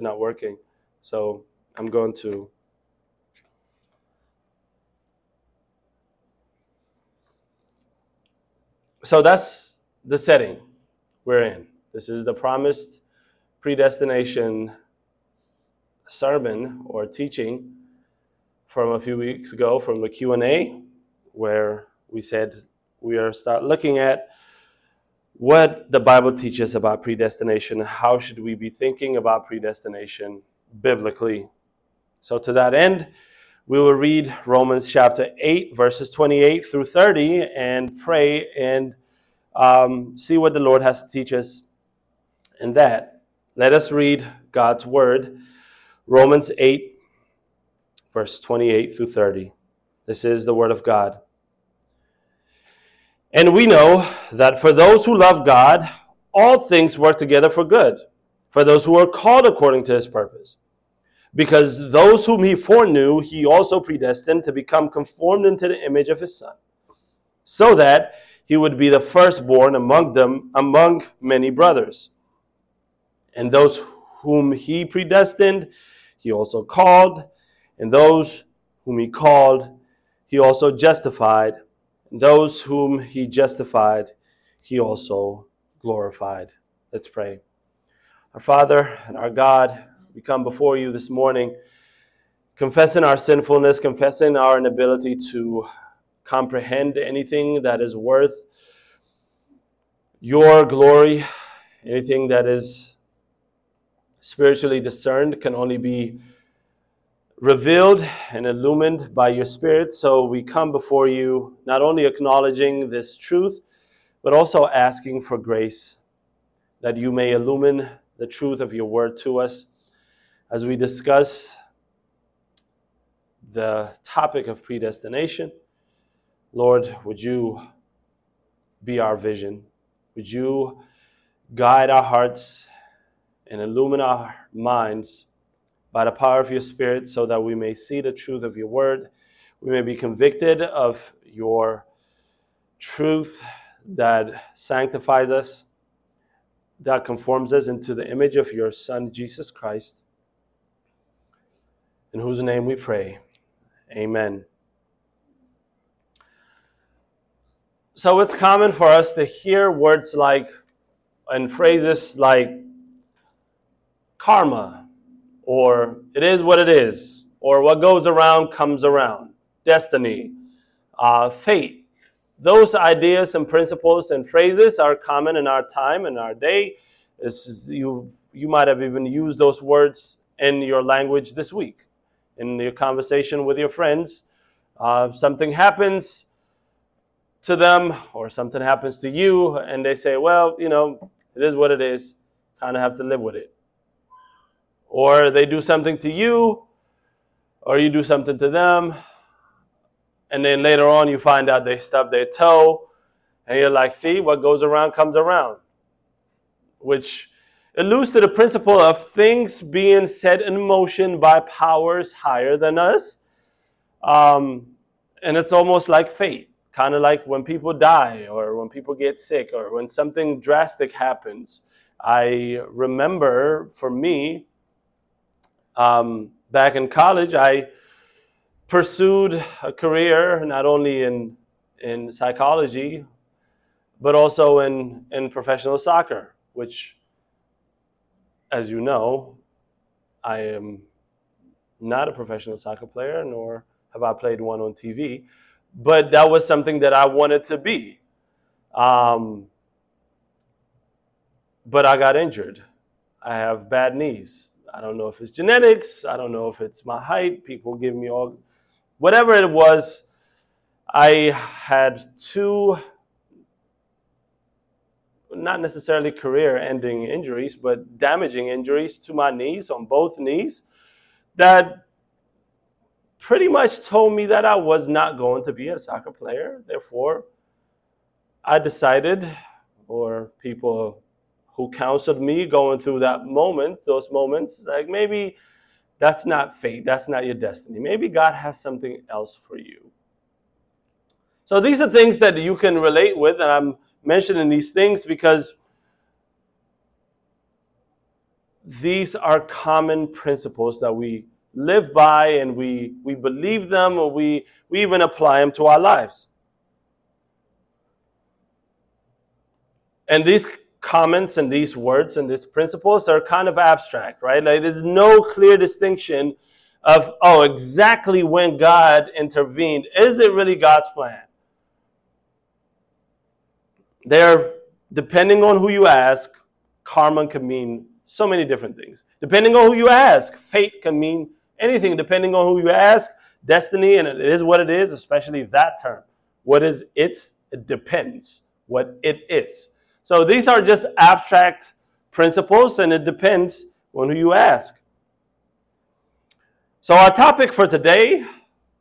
not working. So I'm going to. So that's the setting we're in. This is the promised predestination sermon or teaching from a few weeks ago from the Q&A where we said we are start looking at what the Bible teaches about predestination. How should we be thinking about predestination biblically? So, to that end, we will read Romans chapter 8, verses 28 through 30, and pray and um, see what the Lord has to teach us in that. Let us read God's word, Romans 8, verse 28 through 30. This is the word of God. And we know that for those who love God, all things work together for good, for those who are called according to his purpose. Because those whom he foreknew, he also predestined to become conformed into the image of his son, so that he would be the firstborn among them, among many brothers. And those whom he predestined, he also called, and those whom he called, he also justified those whom he justified, he also glorified. Let's pray. Our Father and our God, we come before you this morning, confessing our sinfulness, confessing our inability to comprehend anything that is worth your glory, anything that is spiritually discerned can only be revealed and illumined by your Spirit. So we come before you not only acknowledging this truth, but also asking for grace that you may illumine the truth of your word to us as we discuss the topic of predestination. Lord, would you be our vision? Would you guide our hearts and illumine our minds? By the power of your Spirit so that we may see the truth of your word. We may be convicted of your truth that sanctifies us, that conforms us into the image of your Son, Jesus Christ, in whose name we pray. Amen. So it's common for us to hear words like and phrases like karma or it is what it is, or what goes around comes around, destiny, uh, fate. Those ideas and principles and phrases are common in our time and our day. Is, you, you might have even used those words in your language this week, in your conversation with your friends. Uh, something happens to them, or something happens to you, and they say, Well, you know, it is what it is. Kind of have to live with it or they do something to you, or you do something to them, and then later on you find out they stub their toe, and you're like, see, what goes around comes around. Which alludes to the principle of things being set in motion by powers higher than us. Um, and it's almost like fate, kind of like when people die, or when people get sick, or when something drastic happens. I remember for me, um, back in college, I pursued a career not only in, in psychology, but also in, in professional soccer, which, as you know, I am not a professional soccer player, nor have I played one on TV, but that was something that I wanted to be. Um, but I got injured. I have bad knees. I don't know if it's genetics. I don't know if it's my height. People give me all, whatever it was. I had two, not necessarily career ending injuries, but damaging injuries to my knees on both knees that pretty much told me that I was not going to be a soccer player. Therefore, I decided, or people who counseled me going through that moment, those moments, like maybe that's not fate, that's not your destiny. Maybe God has something else for you. So these are things that you can relate with, and I'm mentioning these things because these are common principles that we live by and we, we believe them or we, we even apply them to our lives. And these comments and these words and these principles are kind of abstract, right? Like there's no clear distinction of, oh, exactly when God intervened. Is it really God's plan? They're, depending on who you ask, karma can mean so many different things. Depending on who you ask, fate can mean anything. Depending on who you ask, destiny, and it is what it is, especially that term. What is it? It depends what it is. So these are just abstract principles, and it depends on who you ask. So, our topic for today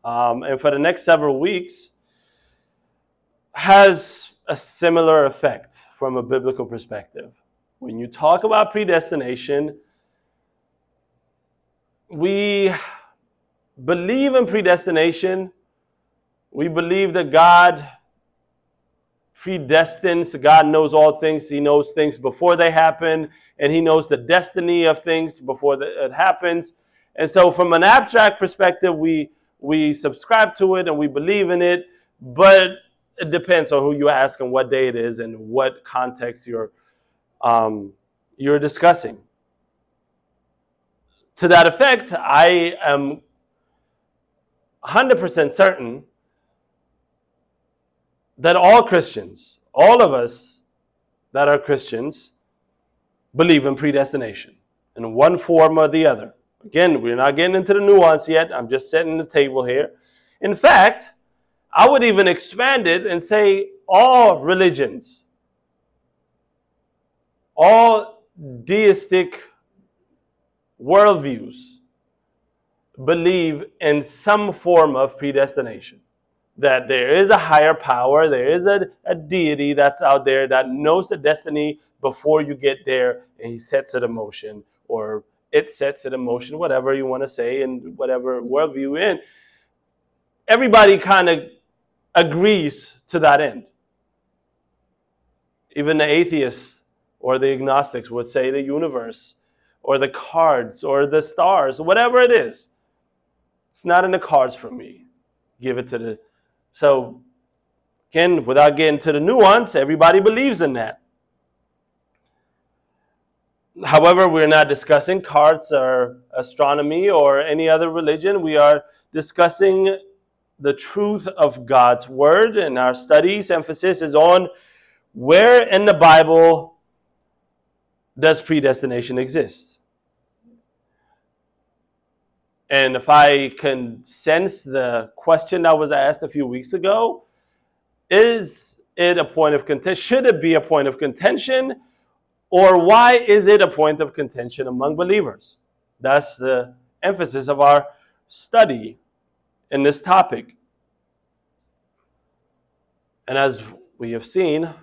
um, and for the next several weeks has a similar effect from a biblical perspective. When you talk about predestination, we believe in predestination. We believe that God predestines. God knows all things. He knows things before they happen, and He knows the destiny of things before it happens. And so, from an abstract perspective, we we subscribe to it and we believe in it, but it depends on who you ask and what day it is and what context you're um, you're discussing. To that effect, I am 100% certain that all Christians, all of us that are Christians, believe in predestination in one form or the other. Again, we're not getting into the nuance yet. I'm just setting the table here. In fact, I would even expand it and say all religions, all deistic worldviews believe in some form of predestination that there is a higher power, there is a, a deity that's out there that knows the destiny before you get there and he sets it in motion or it sets it in motion, whatever you want to say and whatever worldview in. Everybody kind of agrees to that end. Even the atheists or the agnostics would say the universe or the cards or the stars, whatever it is. It's not in the cards for me. Give it to the so, again, without getting to the nuance, everybody believes in that. However, we're not discussing cards or astronomy or any other religion. We are discussing the truth of God's word, and our studies emphasis is on where in the Bible does predestination exist. And if I can sense the question that was asked a few weeks ago, is it a point of contention? Should it be a point of contention? Or why is it a point of contention among believers? That's the emphasis of our study in this topic. And as we have seen,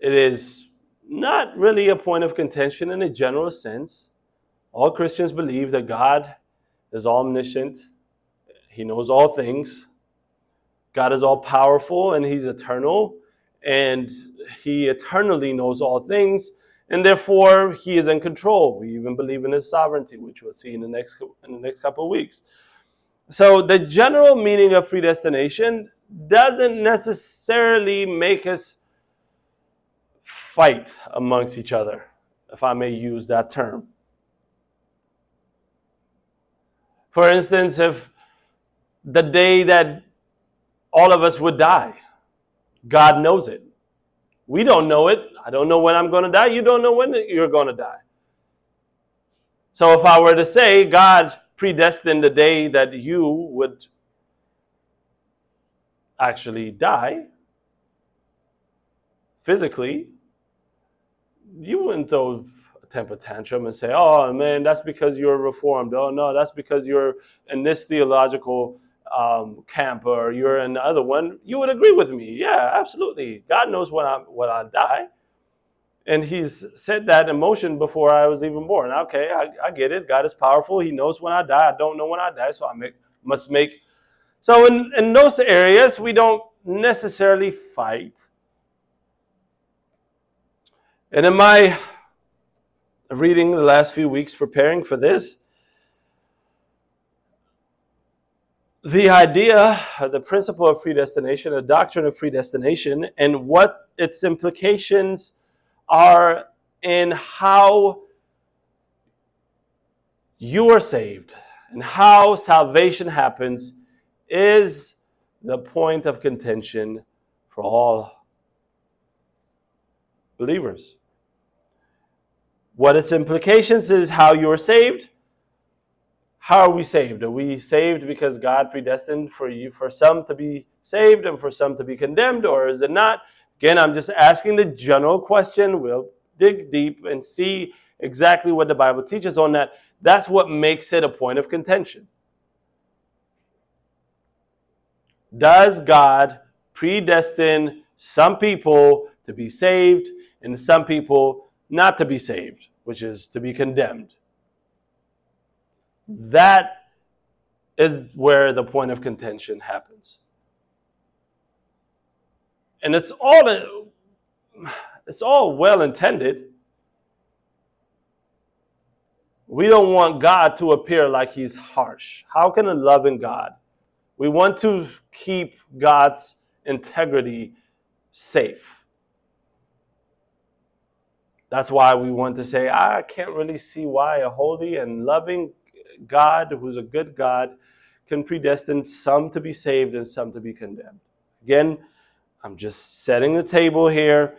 it is not really a point of contention in a general sense all Christians believe that God is omniscient, He knows all things. God is all powerful and He's eternal, and He eternally knows all things, and therefore He is in control. We even believe in His sovereignty, which we'll see in the next in the next couple of weeks. So the general meaning of predestination doesn't necessarily make us fight amongst each other, if I may use that term. For instance, if the day that all of us would die, God knows it. We don't know it. I don't know when I'm going to die. You don't know when you're going to die. So if I were to say God predestined the day that you would actually die physically, you wouldn't throw temper tantrum and say, oh man, that's because you're reformed. Oh no, that's because you're in this theological um, camp or you're in the other one, you would agree with me. Yeah, absolutely. God knows when I when I die. And he's said that in motion before I was even born. Okay, I, I get it. God is powerful. He knows when I die. I don't know when I die, so I make, must make. So in, in those areas, we don't necessarily fight. And in my reading the last few weeks preparing for this. The idea, uh, the principle of predestination, the doctrine of predestination, and what its implications are in how you are saved and how salvation happens is the point of contention for all believers. What its implications is how you are saved. How are we saved? Are we saved because God predestined for you for some to be saved and for some to be condemned, or is it not? Again, I'm just asking the general question. We'll dig deep and see exactly what the Bible teaches on that. That's what makes it a point of contention. Does God predestine some people to be saved and some people not to be saved, which is to be condemned? That is where the point of contention happens. And it's all it's all well intended. We don't want God to appear like he's harsh. How can a loving God? We want to keep God's integrity safe. That's why we want to say, ah, I can't really see why a holy and loving God, who's a good God, can predestine some to be saved and some to be condemned. Again, I'm just setting the table here.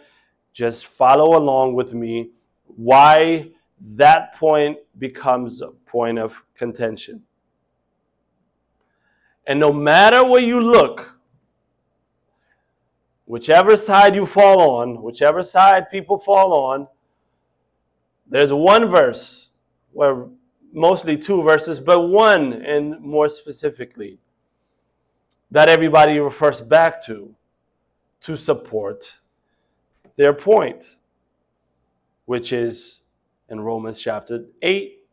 Just follow along with me. Why that point becomes a point of contention. And no matter where you look, whichever side you fall on, whichever side people fall on, there's one verse, well, mostly two verses, but one, and more specifically, that everybody refers back to to support their point, which is in Romans chapter 8,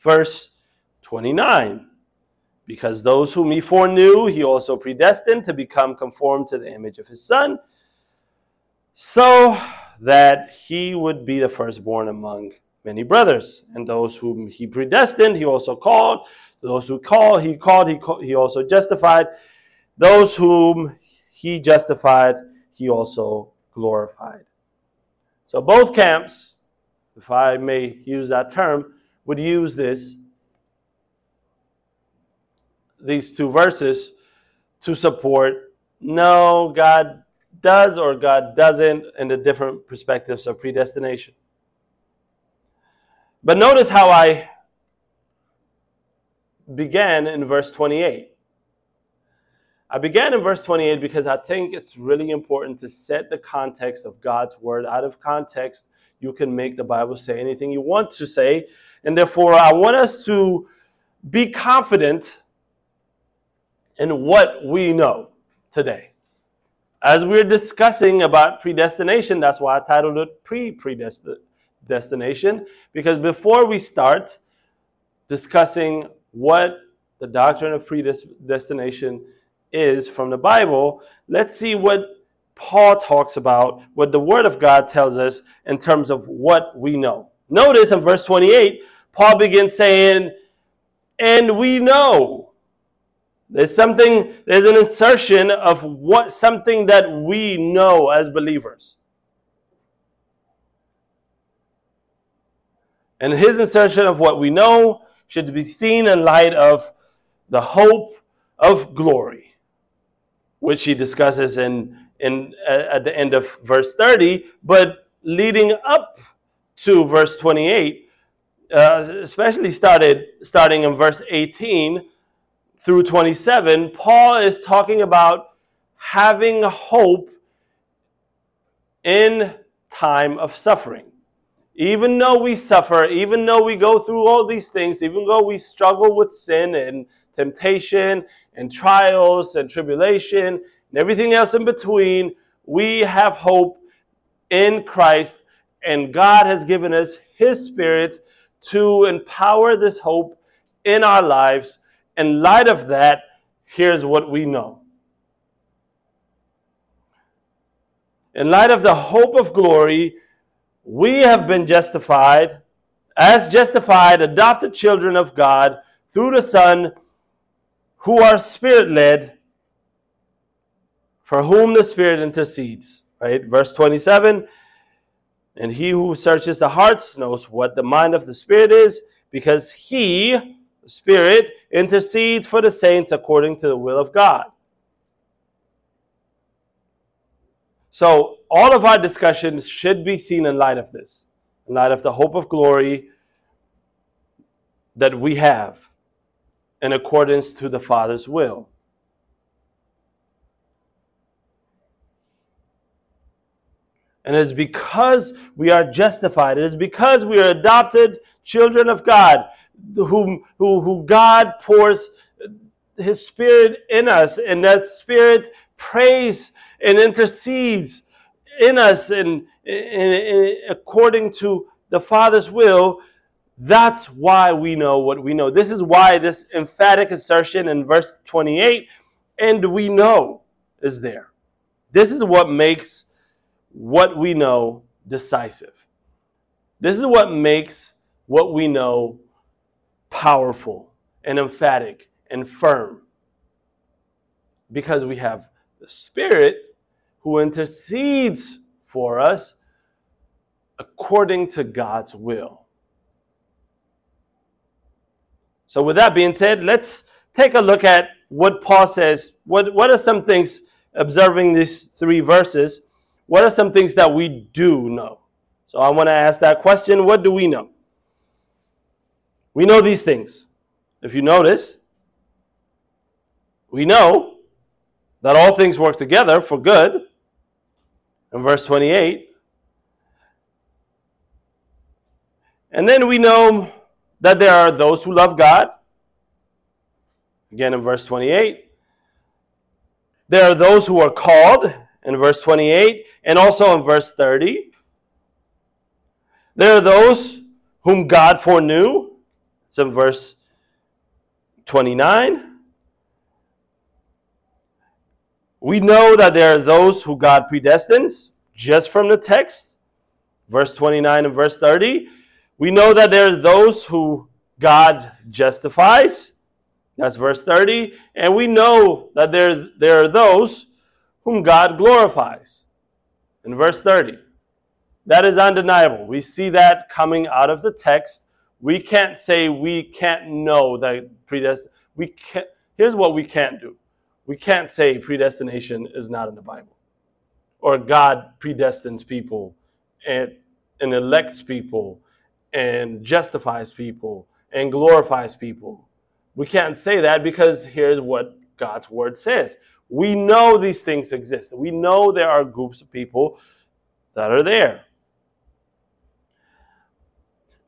verse 29. Because those whom he foreknew, he also predestined to become conformed to the image of his Son, so that he would be the firstborn among many brothers. And those whom he predestined, he also called. Those who called, he called, he, called, he also justified. Those whom he justified, he also glorified. So both camps, if I may use that term, would use this these two verses to support no, God does or God doesn't, in the different perspectives of predestination. But notice how I began in verse 28. I began in verse 28 because I think it's really important to set the context of God's word. Out of context, you can make the Bible say anything you want to say. And therefore, I want us to be confident in what we know today. As we're discussing about predestination, that's why I titled it Pre Predestination, because before we start discussing what the doctrine of predestination is from the Bible, let's see what Paul talks about, what the Word of God tells us in terms of what we know. Notice in verse 28, Paul begins saying, And we know. There's something, there's an insertion of what something that we know as believers. And his insertion of what we know should be seen in light of the hope of glory, which he discusses in, in at the end of verse 30, but leading up to verse 28, uh, especially started starting in verse 18 through 27, Paul is talking about having hope in time of suffering. Even though we suffer, even though we go through all these things, even though we struggle with sin and temptation and trials and tribulation and everything else in between, we have hope in Christ, and God has given us His Spirit to empower this hope in our lives in light of that, here's what we know. In light of the hope of glory, we have been justified as justified, adopted children of God through the Son, who are spirit led, for whom the Spirit intercedes. Right? Verse 27 And he who searches the hearts knows what the mind of the Spirit is, because he, Spirit, intercedes for the saints according to the will of God. So, all of our discussions should be seen in light of this, in light of the hope of glory that we have in accordance to the Father's will. And it's because we are justified. It is because we are adopted children of God, whom, who, who God pours His Spirit in us, and that Spirit prays and intercedes in us and, according to the Father's will, that's why we know what we know. This is why this emphatic assertion in verse 28, and we know, is there. This is what makes what we know decisive. This is what makes what we know powerful and emphatic and firm. Because we have the Spirit who intercedes for us according to God's will. So, with that being said, let's take a look at what Paul says. What, what are some things, observing these three verses, what are some things that we do know? So, I want to ask that question what do we know? We know these things. If you notice, we know that all things work together for good. In verse 28. And then we know that there are those who love God. Again, in verse 28. There are those who are called in verse 28 and also in verse 30. There are those whom God foreknew. It's in verse 29. We know that there are those who God predestines, just from the text, verse 29 and verse 30. We know that there are those who God justifies, that's verse 30. And we know that there, there are those whom God glorifies, in verse 30. That is undeniable. We see that coming out of the text. We can't say we can't know that predestination. We can't. Here's what we can't do we can't say predestination is not in the Bible or God predestines people and, and elects people and justifies people and glorifies people. We can't say that because here's what God's word says. We know these things exist. We know there are groups of people that are there.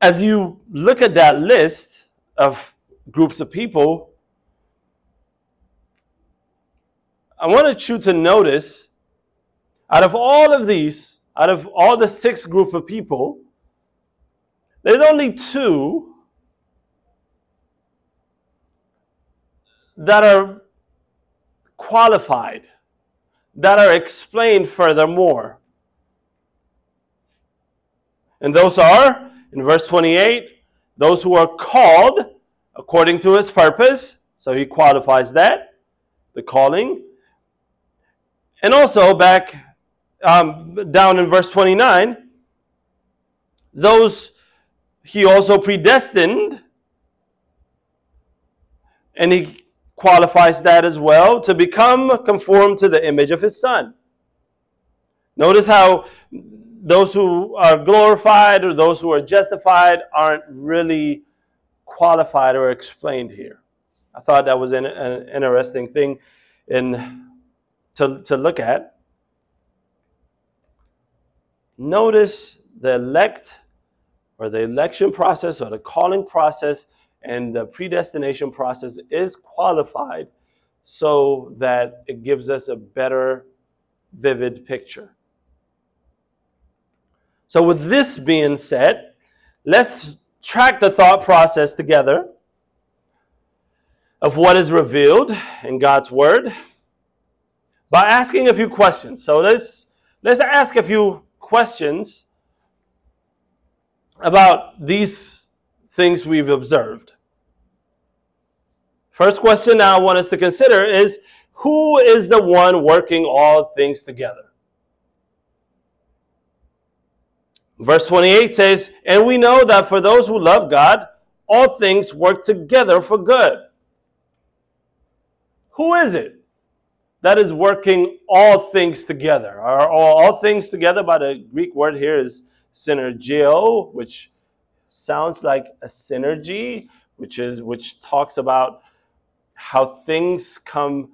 As you look at that list of groups of people, I wanted you to notice out of all of these, out of all the six group of people, there's only two that are qualified, that are explained furthermore. And those are, in verse 28, those who are called according to his purpose. So he qualifies that, the calling. And also, back um, down in verse 29, those he also predestined, and he qualifies that as well, to become conformed to the image of his son. Notice how those who are glorified or those who are justified aren't really qualified or explained here. I thought that was an, an interesting thing in to, to look at. Notice the elect or the election process or the calling process and the predestination process is qualified so that it gives us a better, vivid picture. So, with this being said, let's track the thought process together of what is revealed in God's Word by asking a few questions. So let's let's ask a few questions about these things we've observed. First question now I want us to consider is who is the one working all things together? Verse 28 says, And we know that for those who love God, all things work together for good. Who is it that is working all things together? Are all, all things together by the Greek word here is synergio, which sounds like a synergy, which is which talks about how things come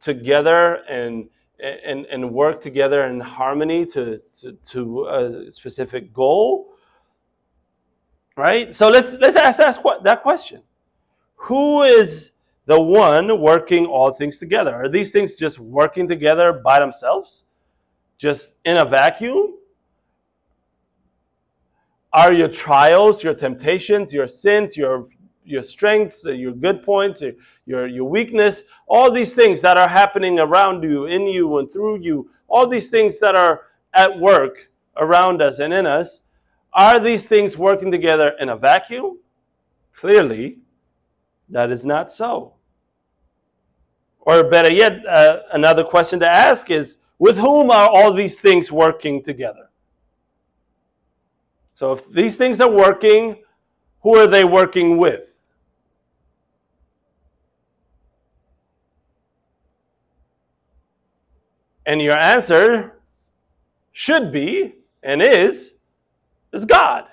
together and and, and work together in harmony to, to, to a specific goal. Right? So let's, let's ask that, that question. Who is the one working all things together? Are these things just working together by themselves? Just in a vacuum? Are your trials, your temptations, your sins, your your strengths, uh, your good points, your, your weakness, all these things that are happening around you, in you, and through you, all these things that are at work around us and in us, are these things working together in a vacuum? Clearly, that is not so. Or better yet, uh, another question to ask is with whom are all these things working together? So if these things are working, who are they working with? And your answer should be and is is God.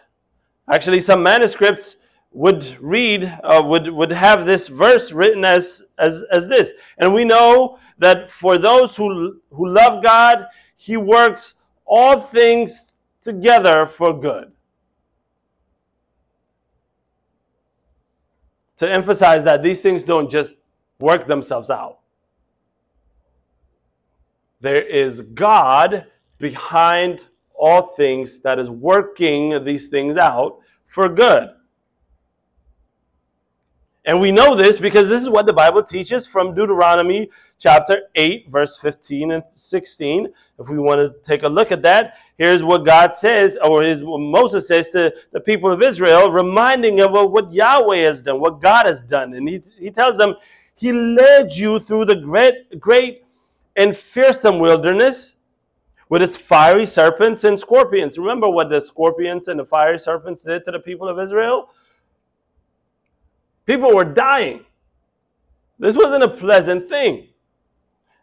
Actually, some manuscripts would read uh, would would have this verse written as as as this. And we know that for those who who love God, he works all things together for good. To emphasize that these things don't just work themselves out. There is God behind all things that is working these things out for good. And we know this because this is what the Bible teaches from Deuteronomy chapter 8, verse 15 and 16. If we want to take a look at that, here's what God says, or is what Moses says to the people of Israel, reminding them of what Yahweh has done, what God has done. And he, he tells them, He led you through the great, great and fearsome wilderness with its fiery serpents and scorpions. Remember what the scorpions and the fiery serpents did to the people of Israel? People were dying. This wasn't a pleasant thing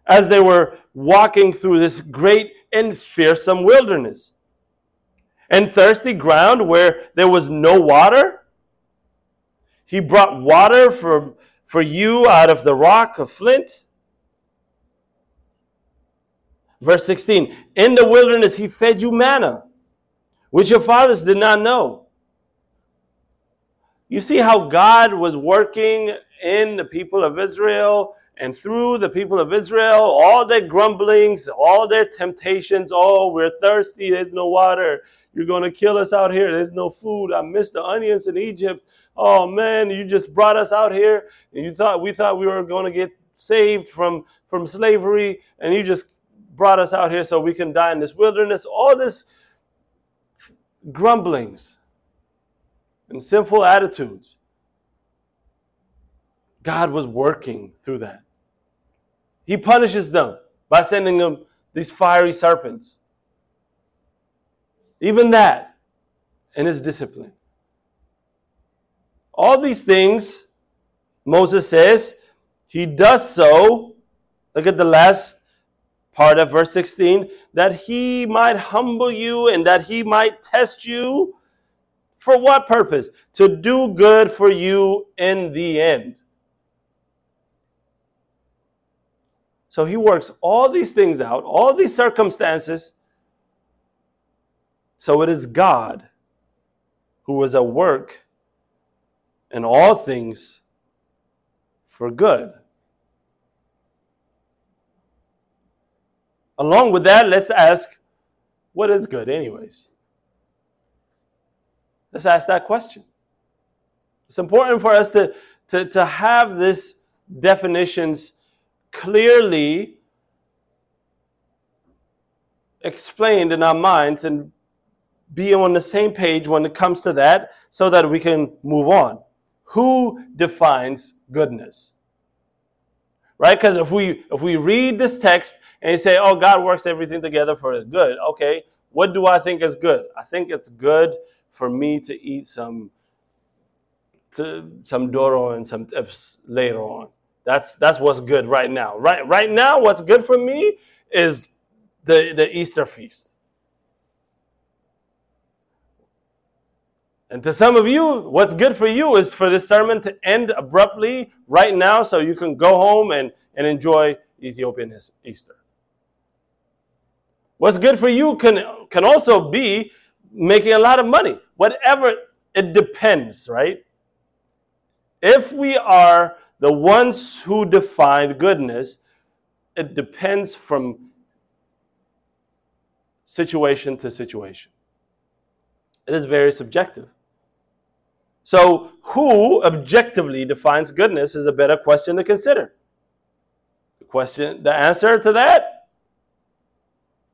as they were walking through this great and fearsome wilderness. And thirsty ground where there was no water. He brought water for, for you out of the rock of flint. Verse 16 In the wilderness he fed you manna, which your fathers did not know. You see how God was working in the people of Israel and through the people of Israel, all their grumblings, all their temptations. Oh, we're thirsty, there's no water. You're going to kill us out here. There's no food. I miss the onions in Egypt. Oh man, you just brought us out here and you thought we thought we were going to get saved from from slavery and you just brought us out here so we can die in this wilderness. All this grumblings and sinful attitudes. God was working through that. He punishes them by sending them these fiery serpents. Even that in his discipline. All these things, Moses says, he does so. Look at the last part of verse 16, that he might humble you and that he might test you. For what purpose? To do good for you in the end. So he works all these things out, all these circumstances. So it is God who is at work in all things for good. Along with that, let's ask what is good, anyways? Let's ask that question. It's important for us to, to, to have this definitions clearly explained in our minds and be on the same page when it comes to that so that we can move on. Who defines goodness? Right? Because if we if we read this text and say, "Oh, God works everything together for good," okay, what do I think is good? I think it's good for me to eat some to, some doro and some tibs later on. That's that's what's good right now. Right right now, what's good for me is the, the Easter feast. And to some of you, what's good for you is for this sermon to end abruptly right now so you can go home and, and enjoy Ethiopian Easter. What's good for you can, can also be making a lot of money. Whatever, it depends, right? If we are the ones who define goodness, it depends from situation to situation. It is very subjective. So, who objectively defines goodness is a better question to consider. The question, the answer to that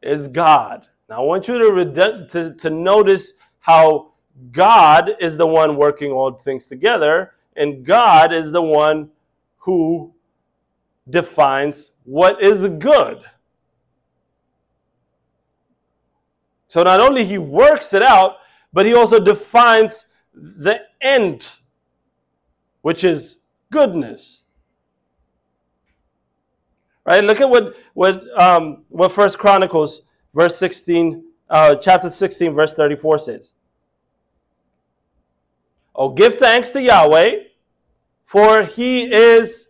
is God. Now, I want you to, to, to notice how God is the one working all things together, and God is the one who defines what is good. So not only he works it out, but he also defines the end, which is goodness. Right? Look at what what um, what First Chronicles verse sixteen, uh, chapter sixteen, verse thirty-four says. Oh, give thanks to Yahweh, for He is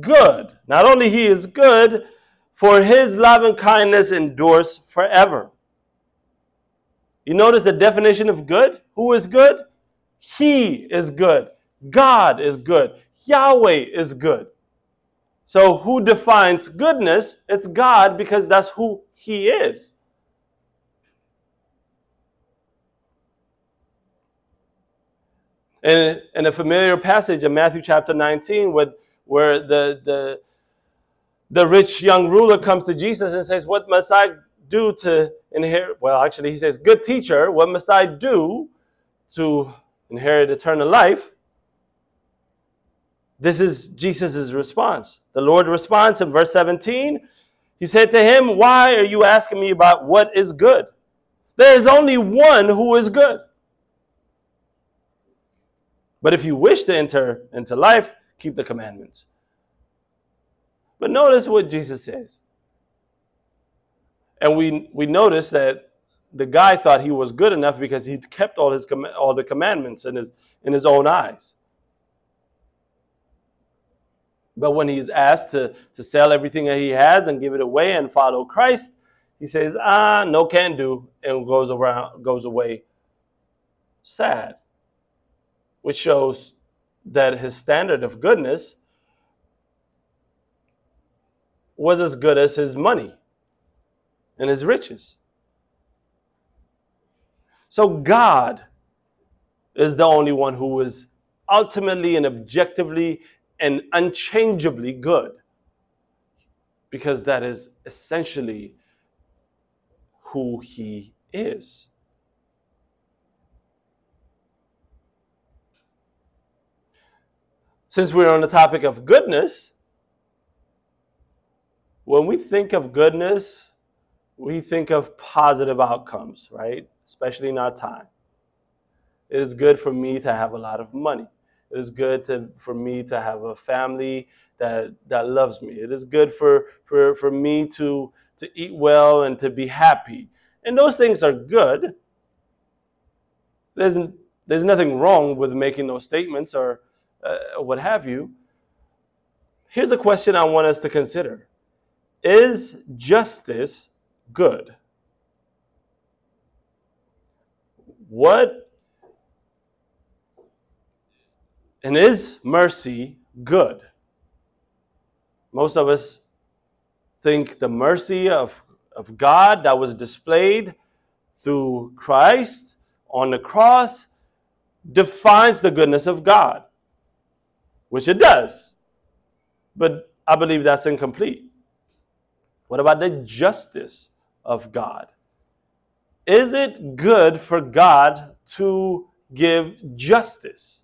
good. Not only He is good, for His love and kindness endures forever. You notice the definition of good? Who is good? He is good. God is good. Yahweh is good. So, who defines goodness? It's God because that's who He is. In, in a familiar passage in Matthew chapter 19, with, where the, the, the rich young ruler comes to Jesus and says, What must I do to inherit? Well, actually, he says, Good teacher, what must I do to inherit eternal life? This is Jesus' response. The Lord responds in verse 17. He said to him, Why are you asking me about what is good? There is only one who is good. But if you wish to enter into life, keep the commandments. But notice what Jesus says. And we, we notice that the guy thought he was good enough because he kept all, his, all the commandments in his, in his own eyes. But when he's asked to, to sell everything that he has and give it away and follow Christ, he says, ah, no can do, and goes around goes away sad. Which shows that his standard of goodness was as good as his money and his riches. So God is the only one who is ultimately and objectively and unchangeably good. Because that is essentially who he is. Since we're on the topic of goodness, when we think of goodness, we think of positive outcomes, right? Especially in our time. It is good for me to have a lot of money. It is good to, for me to have a family that, that loves me. It is good for, for, for me to, to eat well and to be happy. And those things are good. There's, there's nothing wrong with making those statements or uh, what have you. Here's a question I want us to consider Is justice good? What and is mercy good? Most of us think the mercy of, of God that was displayed through Christ on the cross defines the goodness of God, which it does. But I believe that's incomplete. What about the justice of God. is it good for God to give justice?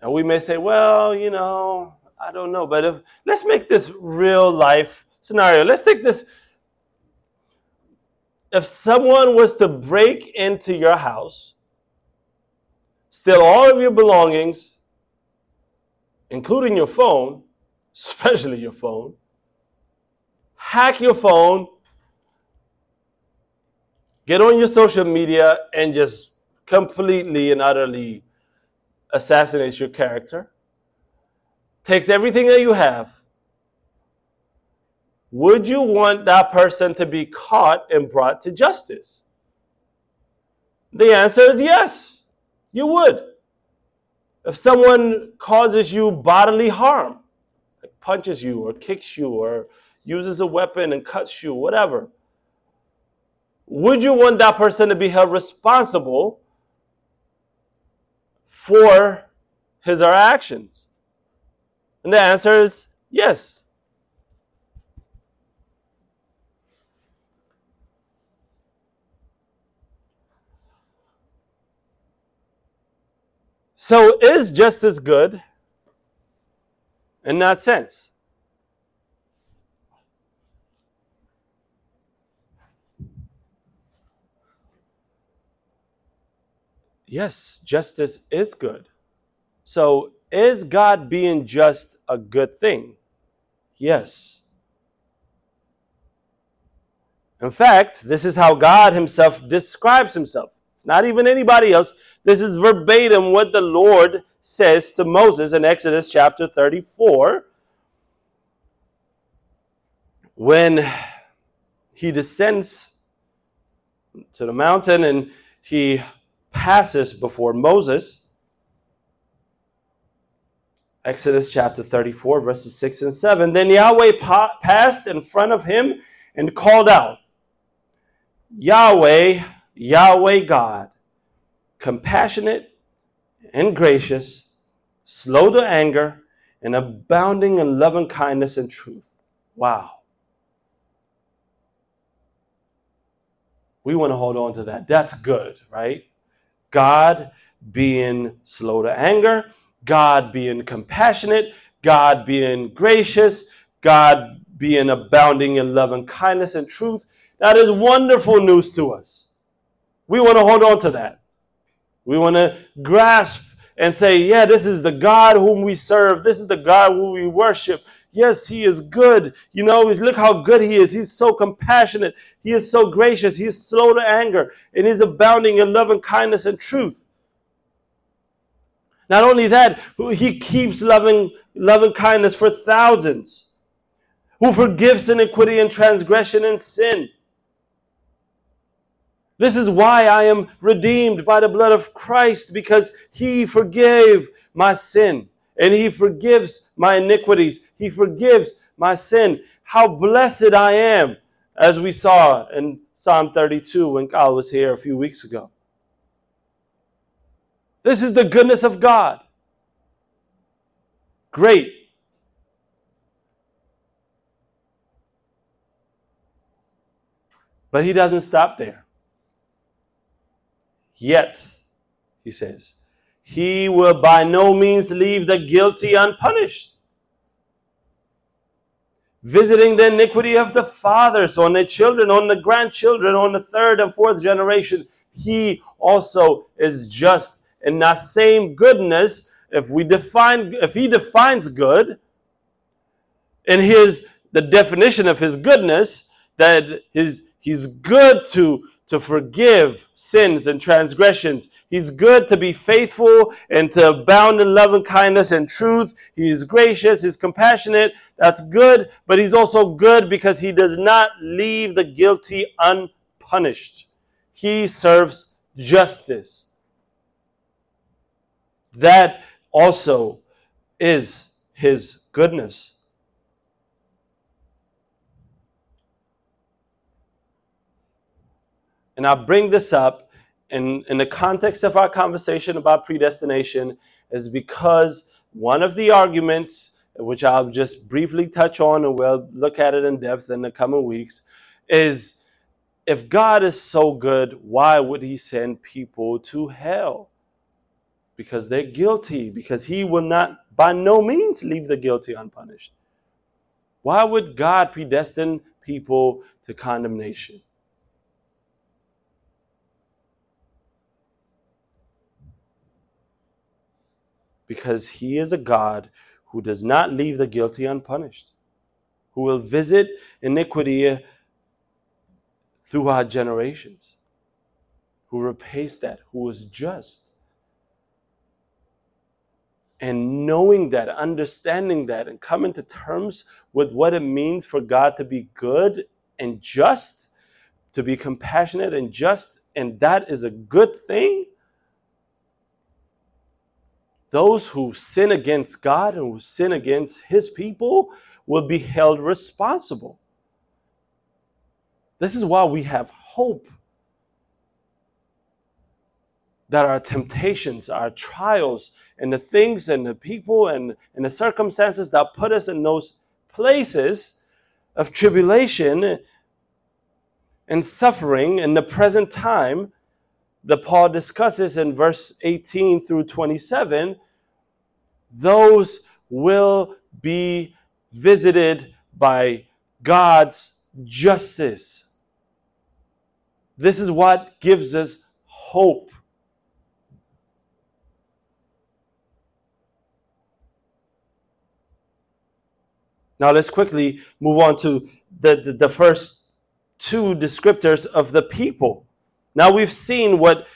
And we may say, well, you know, I don't know, but if, let's make this real life scenario. Let's take this. If someone was to break into your house, steal all of your belongings, including your phone, especially your phone, hack your phone, get on your social media, and just completely and utterly assassinates your character, takes everything that you have, would you want that person to be caught and brought to justice? The answer is yes, you would. If someone causes you bodily harm, like punches you or kicks you or uses a weapon and cuts you, whatever, would you want that person to be held responsible for his or her actions? And the answer is yes. So, is justice good in that sense? Yes, justice is good. So, is God being just a good thing? Yes. In fact, this is how God Himself describes Himself. It's not even anybody else. This is verbatim what the Lord says to Moses in Exodus chapter 34 when he descends to the mountain and he passes before Moses. Exodus chapter 34, verses 6 and 7. Then Yahweh pa- passed in front of him and called out, Yahweh, Yahweh God, compassionate and gracious, slow to anger, and abounding in loving kindness and truth. Wow. We want to hold on to that. That's good, right? God being slow to anger, God being compassionate, God being gracious, God being abounding in love and kindness and truth. That is wonderful news to us. We want to hold on to that. We want to grasp and say, yeah, this is the God whom we serve. This is the God whom we worship. Yes, He is good. You know, look how good He is. He's so compassionate. He is so gracious. He is slow to anger. And He's abounding in love and kindness and truth. Not only that, He keeps loving, loving kindness for thousands, who forgives iniquity and transgression and sin. This is why I am redeemed by the blood of Christ, because He forgave my sin and He forgives my iniquities. He forgives my sin. How blessed I am, as we saw in Psalm 32 when Kyle was here a few weeks ago. This is the goodness of God. Great. But he doesn't stop there. Yet, he says, he will by no means leave the guilty unpunished. Visiting the iniquity of the fathers on the children, on the grandchildren, on the third and fourth generation, he also is just in that same goodness. If we define, if he defines good, in his the definition of his goodness, that his he's good to to forgive sins and transgressions. He's good to be faithful and to abound in love and kindness and truth. He's gracious, he's compassionate. That's good, but he's also good because he does not leave the guilty unpunished. He serves justice. That also is his goodness. And I bring this up in, in the context of our conversation about predestination is because one of the arguments which I'll just briefly touch on and we'll look at it in depth in the coming weeks, is if God is so good, why would he send people to hell? Because they're guilty, because he will not by no means leave the guilty unpunished. Why would God predestine people to condemnation? Because he is a God who does not leave the guilty unpunished, who will visit iniquity throughout generations, who repays that, who is just. And knowing that, understanding that, and coming to terms with what it means for God to be good and just, to be compassionate and just, and that is a good thing. Those who sin against God and who sin against His people will be held responsible. This is why we have hope that our temptations, our trials, and the things and the people and, and the circumstances that put us in those places of tribulation and suffering in the present time that Paul discusses in verse 18 through 27, those will be visited by God's justice. This is what gives us hope. Now let's quickly move on to the, the, the, first two descriptors of the people. Now we've seen what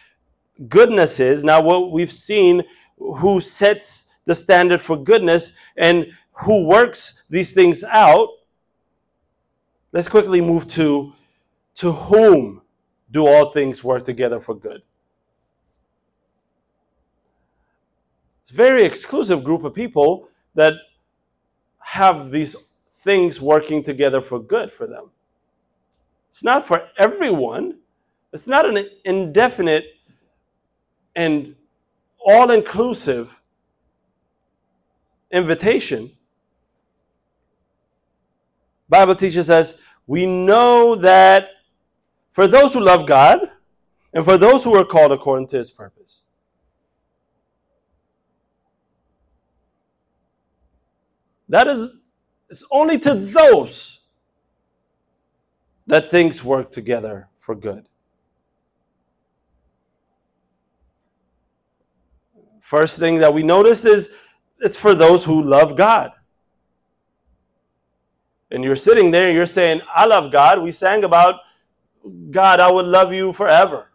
goodness is. Now what we've seen who sets the standard for goodness and who works these things out. Let's quickly move to to whom do all things work together for good. It's a very exclusive group of people that have these things working together for good for them. It's not for everyone. It's not an indefinite and all inclusive invitation. Bible teaches us we know that for those who love God and for those who are called according to his purpose. That is, it's only to those that things work together for good. First thing that we noticed is it's for those who love God. And you're sitting there you're saying, I love God. We sang about God, I would love you forever.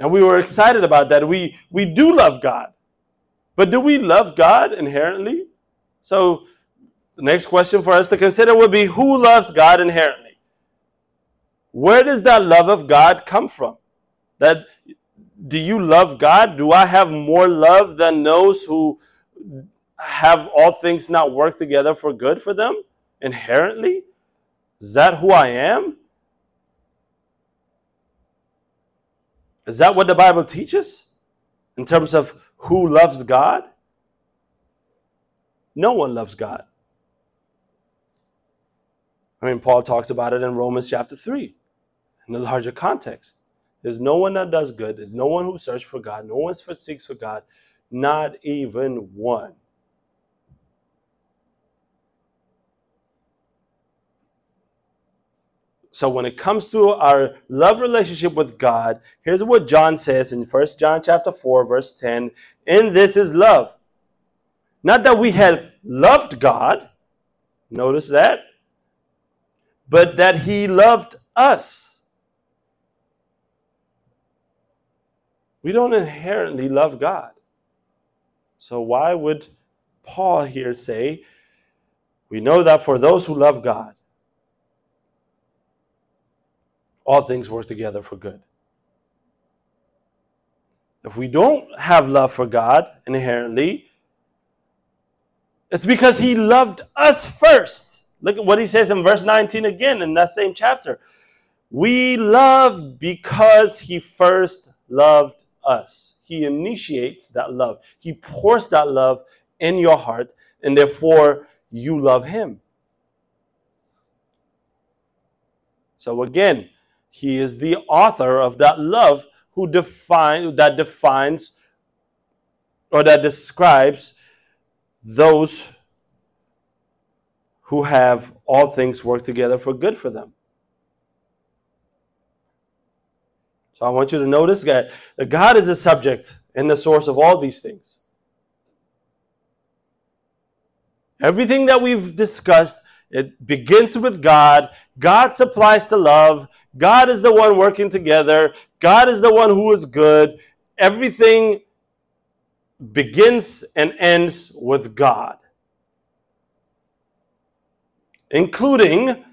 And we were excited about that. We, we do love God. But do we love God inherently? So, the next question for us to consider would be who loves God inherently? Where does that love of God come from? That do you love God? Do I have more love than those who have all things not work together for good for them inherently? Is that who I am? Is that what the Bible teaches in terms of who loves God? No one loves God. I mean, Paul talks about it in Romans chapter 3 in the larger context. There's no one that does good, there's no one who searches for God, no one seeks for God, not even one. So when it comes to our love relationship with God, here's what John says in 1 John chapter 4 verse 10, "In this is love. Not that we have loved God, notice that, but that he loved us." We don't inherently love God. So why would Paul here say, we know that for those who love God, all things work together for good. If we don't have love for God inherently, it's because He loved us first. Look at what He says in verse 19 again in that same chapter. We love because He first loved us. He initiates that love. He pours that love in your heart, and therefore you love Him. So again, He is the author of that love who define that defines or that describes those who have all things work together for good for them. I want you to notice that, that God is the subject and the source of all these things. Everything that we've discussed, it begins with God. God supplies the love. God is the one working together. God is the one who is good. Everything begins and ends with God, including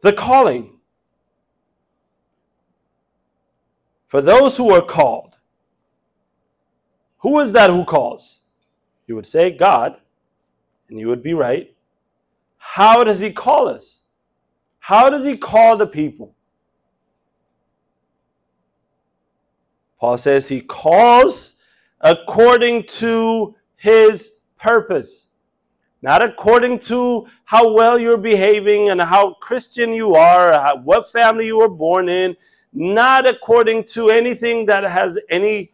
the calling. For those who are called, who is that who calls? You would say God, and you would be right. How does He call us? How does He call the people? Paul says He calls according to His purpose. Not according to how well you're behaving and how Christian you are, what family you were born in, not according to anything that has any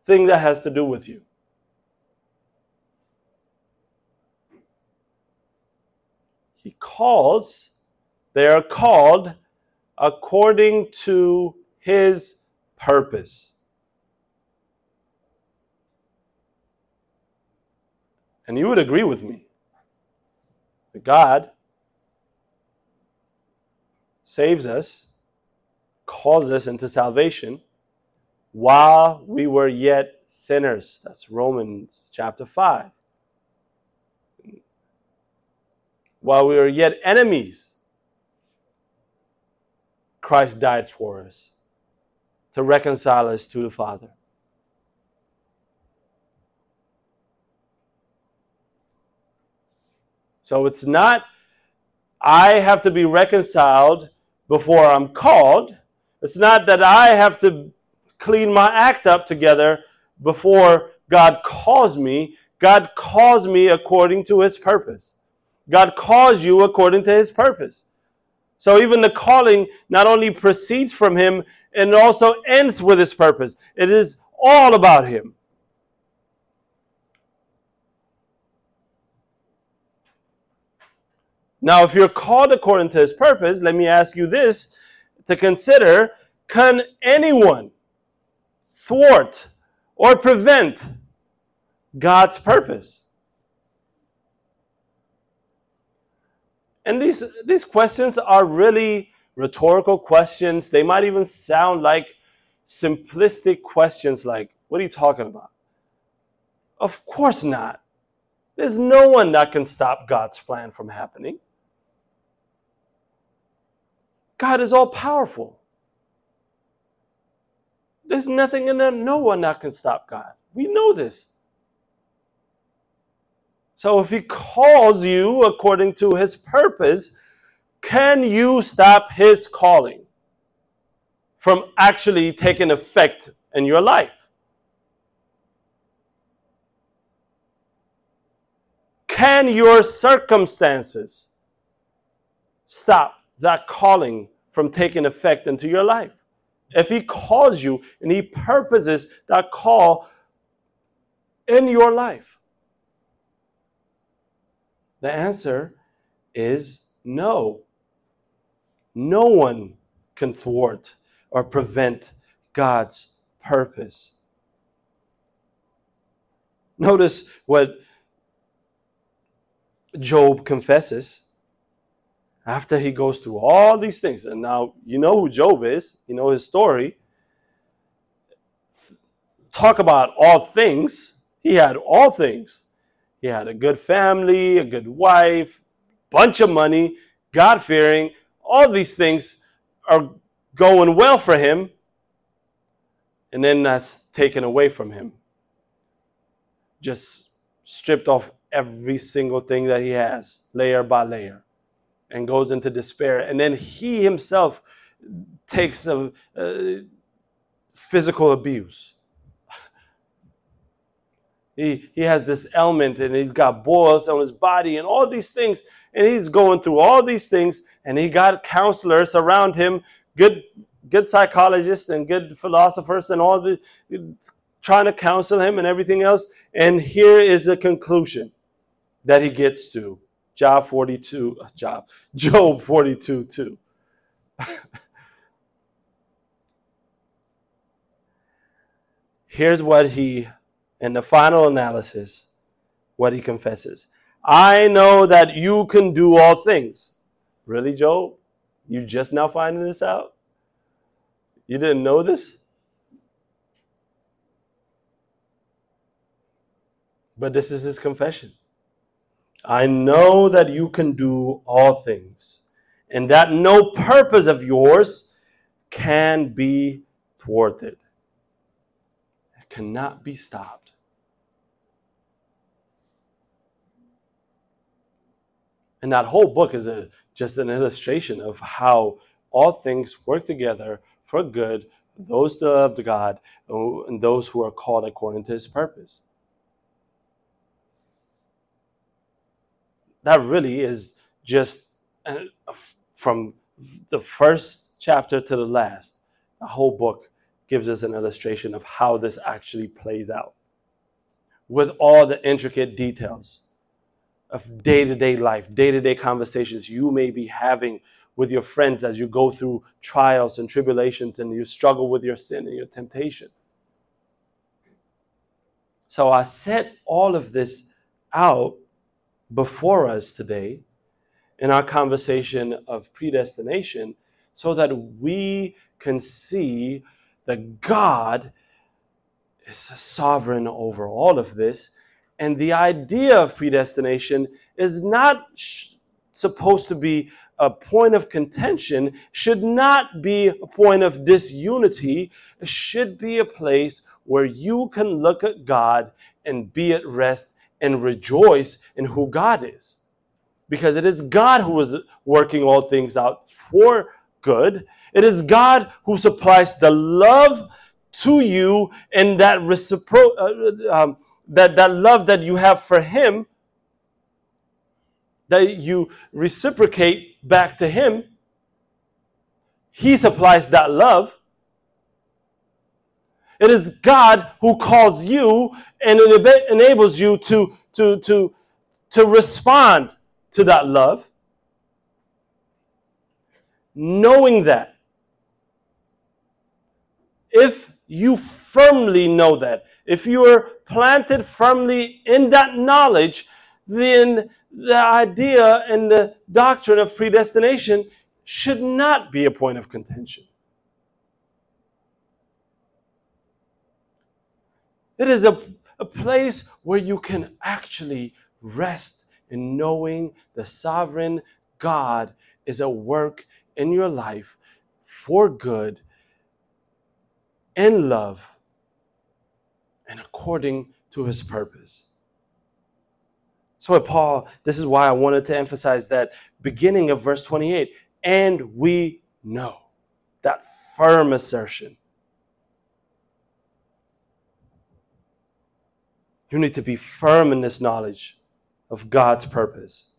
thing that has to do with you. He calls, they are called according to his purpose. And you would agree with me that God saves us, calls us into salvation while we were yet sinners. That's Romans chapter 5. While we were yet enemies, Christ died for us to reconcile us to the Father. So it's not, I have to be reconciled before I'm called. It's not that I have to clean my act up together before God calls me. God calls me according to his purpose. God calls you according to his purpose. So even the calling not only proceeds from him and also ends with his purpose. It is all about him. Now, if you're called according to his purpose, let me ask you this to consider can anyone thwart or prevent God's purpose? And these, these questions are really rhetorical questions. They might even sound like simplistic questions like, What are you talking about? Of course not. There's no one that can stop God's plan from happening. God is all powerful. There's nothing in there, no one that can stop God. We know this. So if He calls you according to His purpose, can you stop His calling from actually taking effect in your life? Can your circumstances stop that calling from taking effect into your life? If He calls you and He purposes that call in your life, the answer is no. No one can thwart or prevent God's purpose. Notice what Job confesses after he goes through all these things. And now you know who Job is, you know his story. Talk about all things. He had all things. He had a good family, a good wife, bunch of money, God fearing, all these things are going well for him, and then that's taken away from him. Just stripped off every single thing that he has, layer by layer, and goes into despair. And then he himself takes a, uh, physical abuse. He, he has this ailment and he's got boils on his body and all these things. And he's going through all these things and he got counselors around him, good good psychologists and good philosophers and all the trying to counsel him and everything else. And here is the conclusion that he gets to. Job 42, uh, Job, Job 42, 2. Here's what he, in the final analysis, what he confesses. I know that you can do all things. Really, Job? You just now finding this out? You didn't know this? But this is his confession. I know that you can do all things, and that no purpose of yours can be thwarted. It cannot be stopped. And that whole book is a, just an illustration of how all things work together for good, those that love God and those who are called according to his purpose. That really is just uh, from the first chapter to the last. The whole book gives us an illustration of how this actually plays out with all the intricate details of day to day life, day to day conversations you may be having with your friends as you go through trials and tribulations and you struggle with your sin and your temptation. So I set all of this out before us today in our conversation of predestination so that we can see that God is sovereign over all of this. And the idea of predestination is not sh- supposed to be a point of contention, should not be a point of disunity. It should be a place where you can look at God and be at rest and rejoice in who God is. Because it is God who is working all things out for good. It is God who supplies the love to you and that reciprocal uh, um, that, that love that you have for him that you reciprocate back to him he supplies that love it is God who calls you and it enables you to, to, to, to respond to that love. Knowing that, if you firmly know that, if you are planted firmly in that knowledge, then the idea and the doctrine of predestination should not be a point of contention. It is a, a place where you can actually rest in knowing the sovereign God is at work in your life for good, in love, and according to his purpose. So, Paul, this is why I wanted to emphasize that beginning of verse 28 and we know that firm assertion You need to be firm in this knowledge of God's purpose.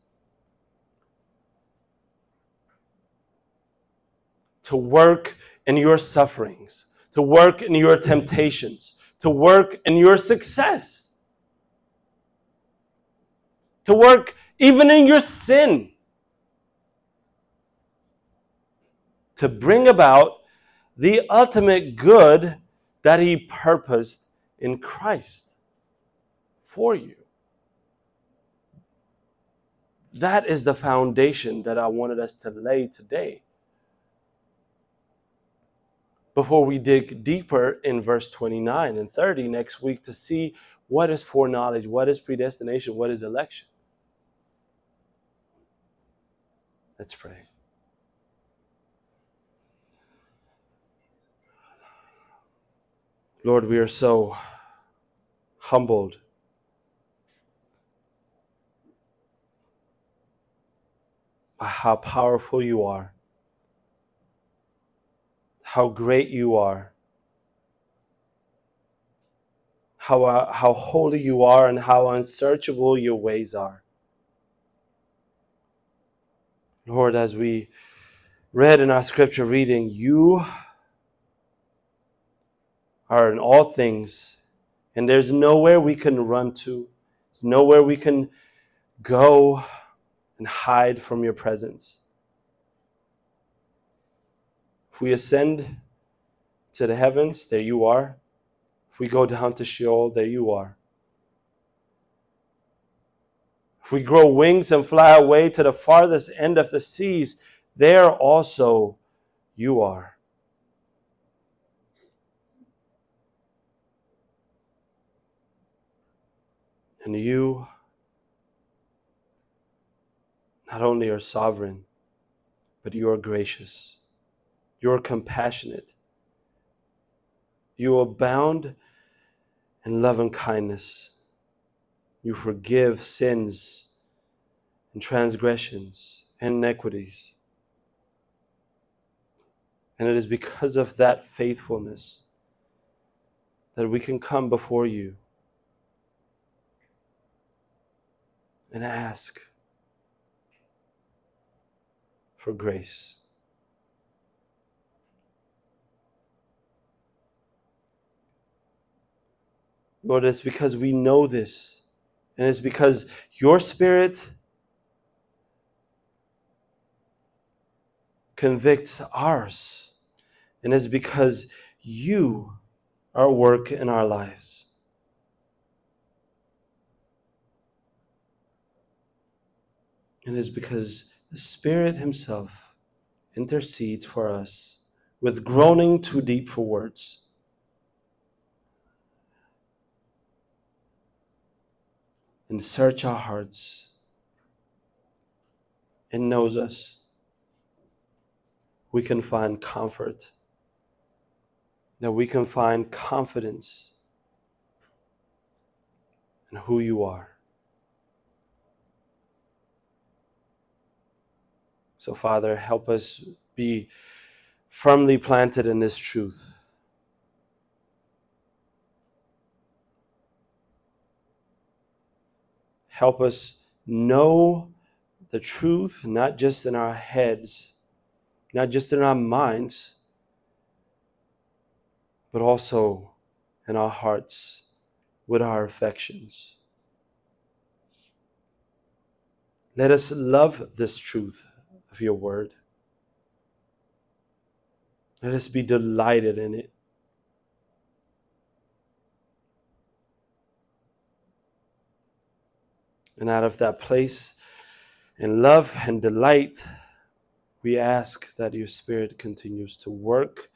To work in your sufferings, to work in your temptations, to work in your success, to work even in your sin, to bring about the ultimate good that He purposed in Christ for you. That is the foundation that I wanted us to lay today. Before we dig deeper in verse 29 and 30 next week to see what is foreknowledge, what is predestination, what is election. Let's pray. Lord, we are so humbled how powerful you are, how great you are, how, uh, how holy you are and how unsearchable your ways are. Lord, as we read in our scripture reading, you are in all things, and there's nowhere we can run to, there's nowhere we can go and hide from your presence. If we ascend to the heavens, there you are. If we go down to Sheol, there you are. If we grow wings and fly away to the farthest end of the seas, there also you are. And you not only are sovereign, but you are gracious. You are compassionate. You abound in love and kindness. You forgive sins and transgressions and iniquities. And it is because of that faithfulness that we can come before you and ask for grace. Lord, it's because we know this. And it's because your spirit convicts ours. And it's because you are work in our lives. And it's because the Spirit Himself intercedes for us with groaning too deep for words. and search our hearts and knows us, we can find comfort, that we can find confidence in who you are. So, Father, help us be firmly planted in this truth. Help us know the truth, not just in our heads, not just in our minds, but also in our hearts with our affections. Let us love this truth of your word. Let us be delighted in it. And out of that place in love and delight, we ask that your Spirit continues to work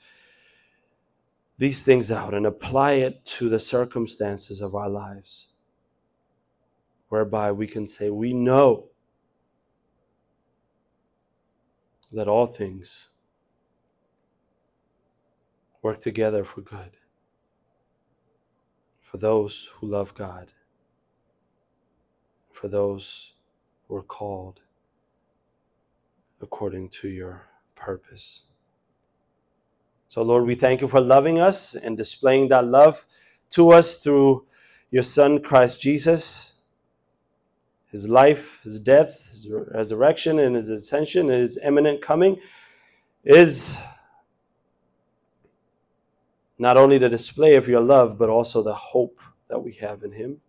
these things out and apply it to the circumstances of our lives, whereby we can say, We know that all things work together for good for those who love God for those who are called according to your purpose. So, Lord, we thank you for loving us and displaying that love to us through your Son, Christ Jesus. His life, his death, his resurrection, and his ascension, and his imminent coming is not only the display of your love, but also the hope that we have in him.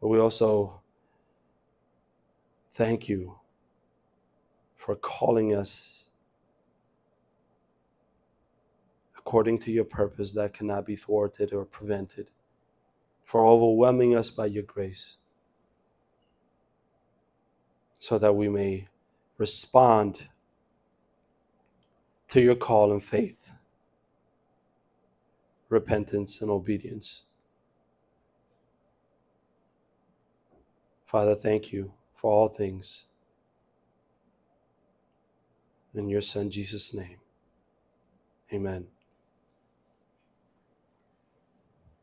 But we also thank you for calling us according to your purpose that cannot be thwarted or prevented, for overwhelming us by your grace, so that we may respond to your call in faith, repentance, and obedience. Father, thank you for all things. In your Son, Jesus' name, amen.